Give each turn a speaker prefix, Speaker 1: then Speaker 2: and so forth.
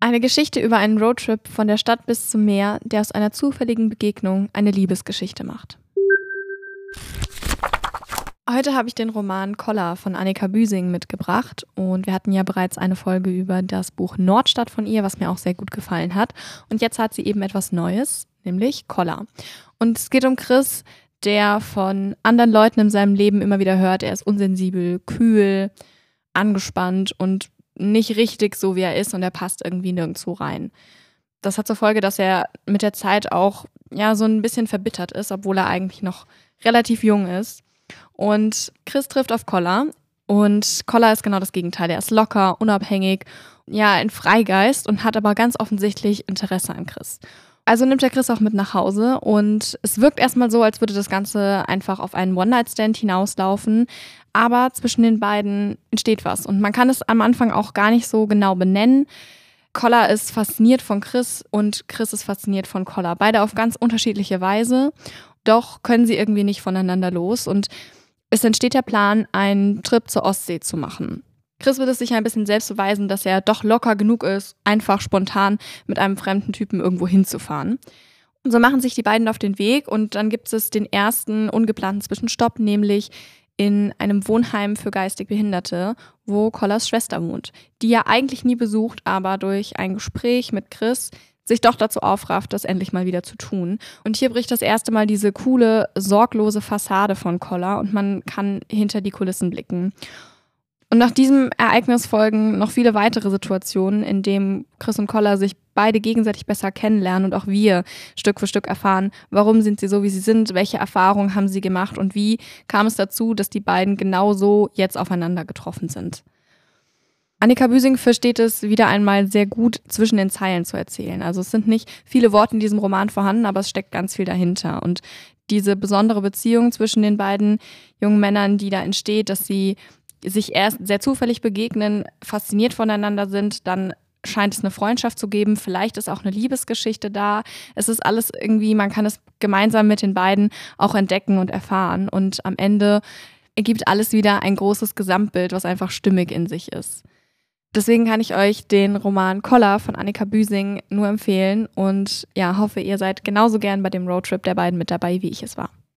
Speaker 1: Eine Geschichte über einen Roadtrip von der Stadt bis zum Meer, der aus einer zufälligen Begegnung eine Liebesgeschichte macht. Heute habe ich den Roman Koller von Annika Büsing mitgebracht und wir hatten ja bereits eine Folge über das Buch Nordstadt von ihr, was mir auch sehr gut gefallen hat. Und jetzt hat sie eben etwas Neues, nämlich Koller. Und es geht um Chris, der von anderen Leuten in seinem Leben immer wieder hört, er ist unsensibel, kühl, angespannt und nicht richtig so, wie er ist und er passt irgendwie nirgendwo rein. Das hat zur Folge, dass er mit der Zeit auch ja so ein bisschen verbittert ist, obwohl er eigentlich noch relativ jung ist. Und Chris trifft auf Koller und Koller ist genau das Gegenteil. Er ist locker, unabhängig, ja, ein Freigeist und hat aber ganz offensichtlich Interesse an Chris. Also nimmt er Chris auch mit nach Hause und es wirkt erstmal so, als würde das Ganze einfach auf einen One-Night-Stand hinauslaufen. Aber zwischen den beiden entsteht was und man kann es am Anfang auch gar nicht so genau benennen. Collar ist fasziniert von Chris und Chris ist fasziniert von Collar. Beide auf ganz unterschiedliche Weise. Doch können sie irgendwie nicht voneinander los und es entsteht der Plan, einen Trip zur Ostsee zu machen. Chris wird es sich ein bisschen selbst beweisen, dass er doch locker genug ist, einfach spontan mit einem fremden Typen irgendwo hinzufahren. Und so machen sich die beiden auf den Weg und dann gibt es den ersten ungeplanten Zwischenstopp, nämlich in einem Wohnheim für geistig Behinderte, wo Collas Schwester wohnt, die er eigentlich nie besucht, aber durch ein Gespräch mit Chris sich doch dazu aufrafft, das endlich mal wieder zu tun. Und hier bricht das erste Mal diese coole, sorglose Fassade von Collar und man kann hinter die Kulissen blicken. Und nach diesem Ereignis folgen noch viele weitere Situationen, in denen Chris und Collar sich beide gegenseitig besser kennenlernen und auch wir Stück für Stück erfahren, warum sind sie so, wie sie sind, welche Erfahrungen haben sie gemacht und wie kam es dazu, dass die beiden genauso jetzt aufeinander getroffen sind. Annika Büsing versteht es wieder einmal sehr gut, zwischen den Zeilen zu erzählen. Also es sind nicht viele Worte in diesem Roman vorhanden, aber es steckt ganz viel dahinter. Und diese besondere Beziehung zwischen den beiden jungen Männern, die da entsteht, dass sie sich erst sehr zufällig begegnen, fasziniert voneinander sind, dann scheint es eine Freundschaft zu geben, vielleicht ist auch eine Liebesgeschichte da. Es ist alles irgendwie, man kann es gemeinsam mit den beiden auch entdecken und erfahren. Und am Ende ergibt alles wieder ein großes Gesamtbild, was einfach stimmig in sich ist. Deswegen kann ich euch den Roman Koller von Annika Büsing nur empfehlen und ja, hoffe, ihr seid genauso gern bei dem Roadtrip der beiden mit dabei, wie ich es war.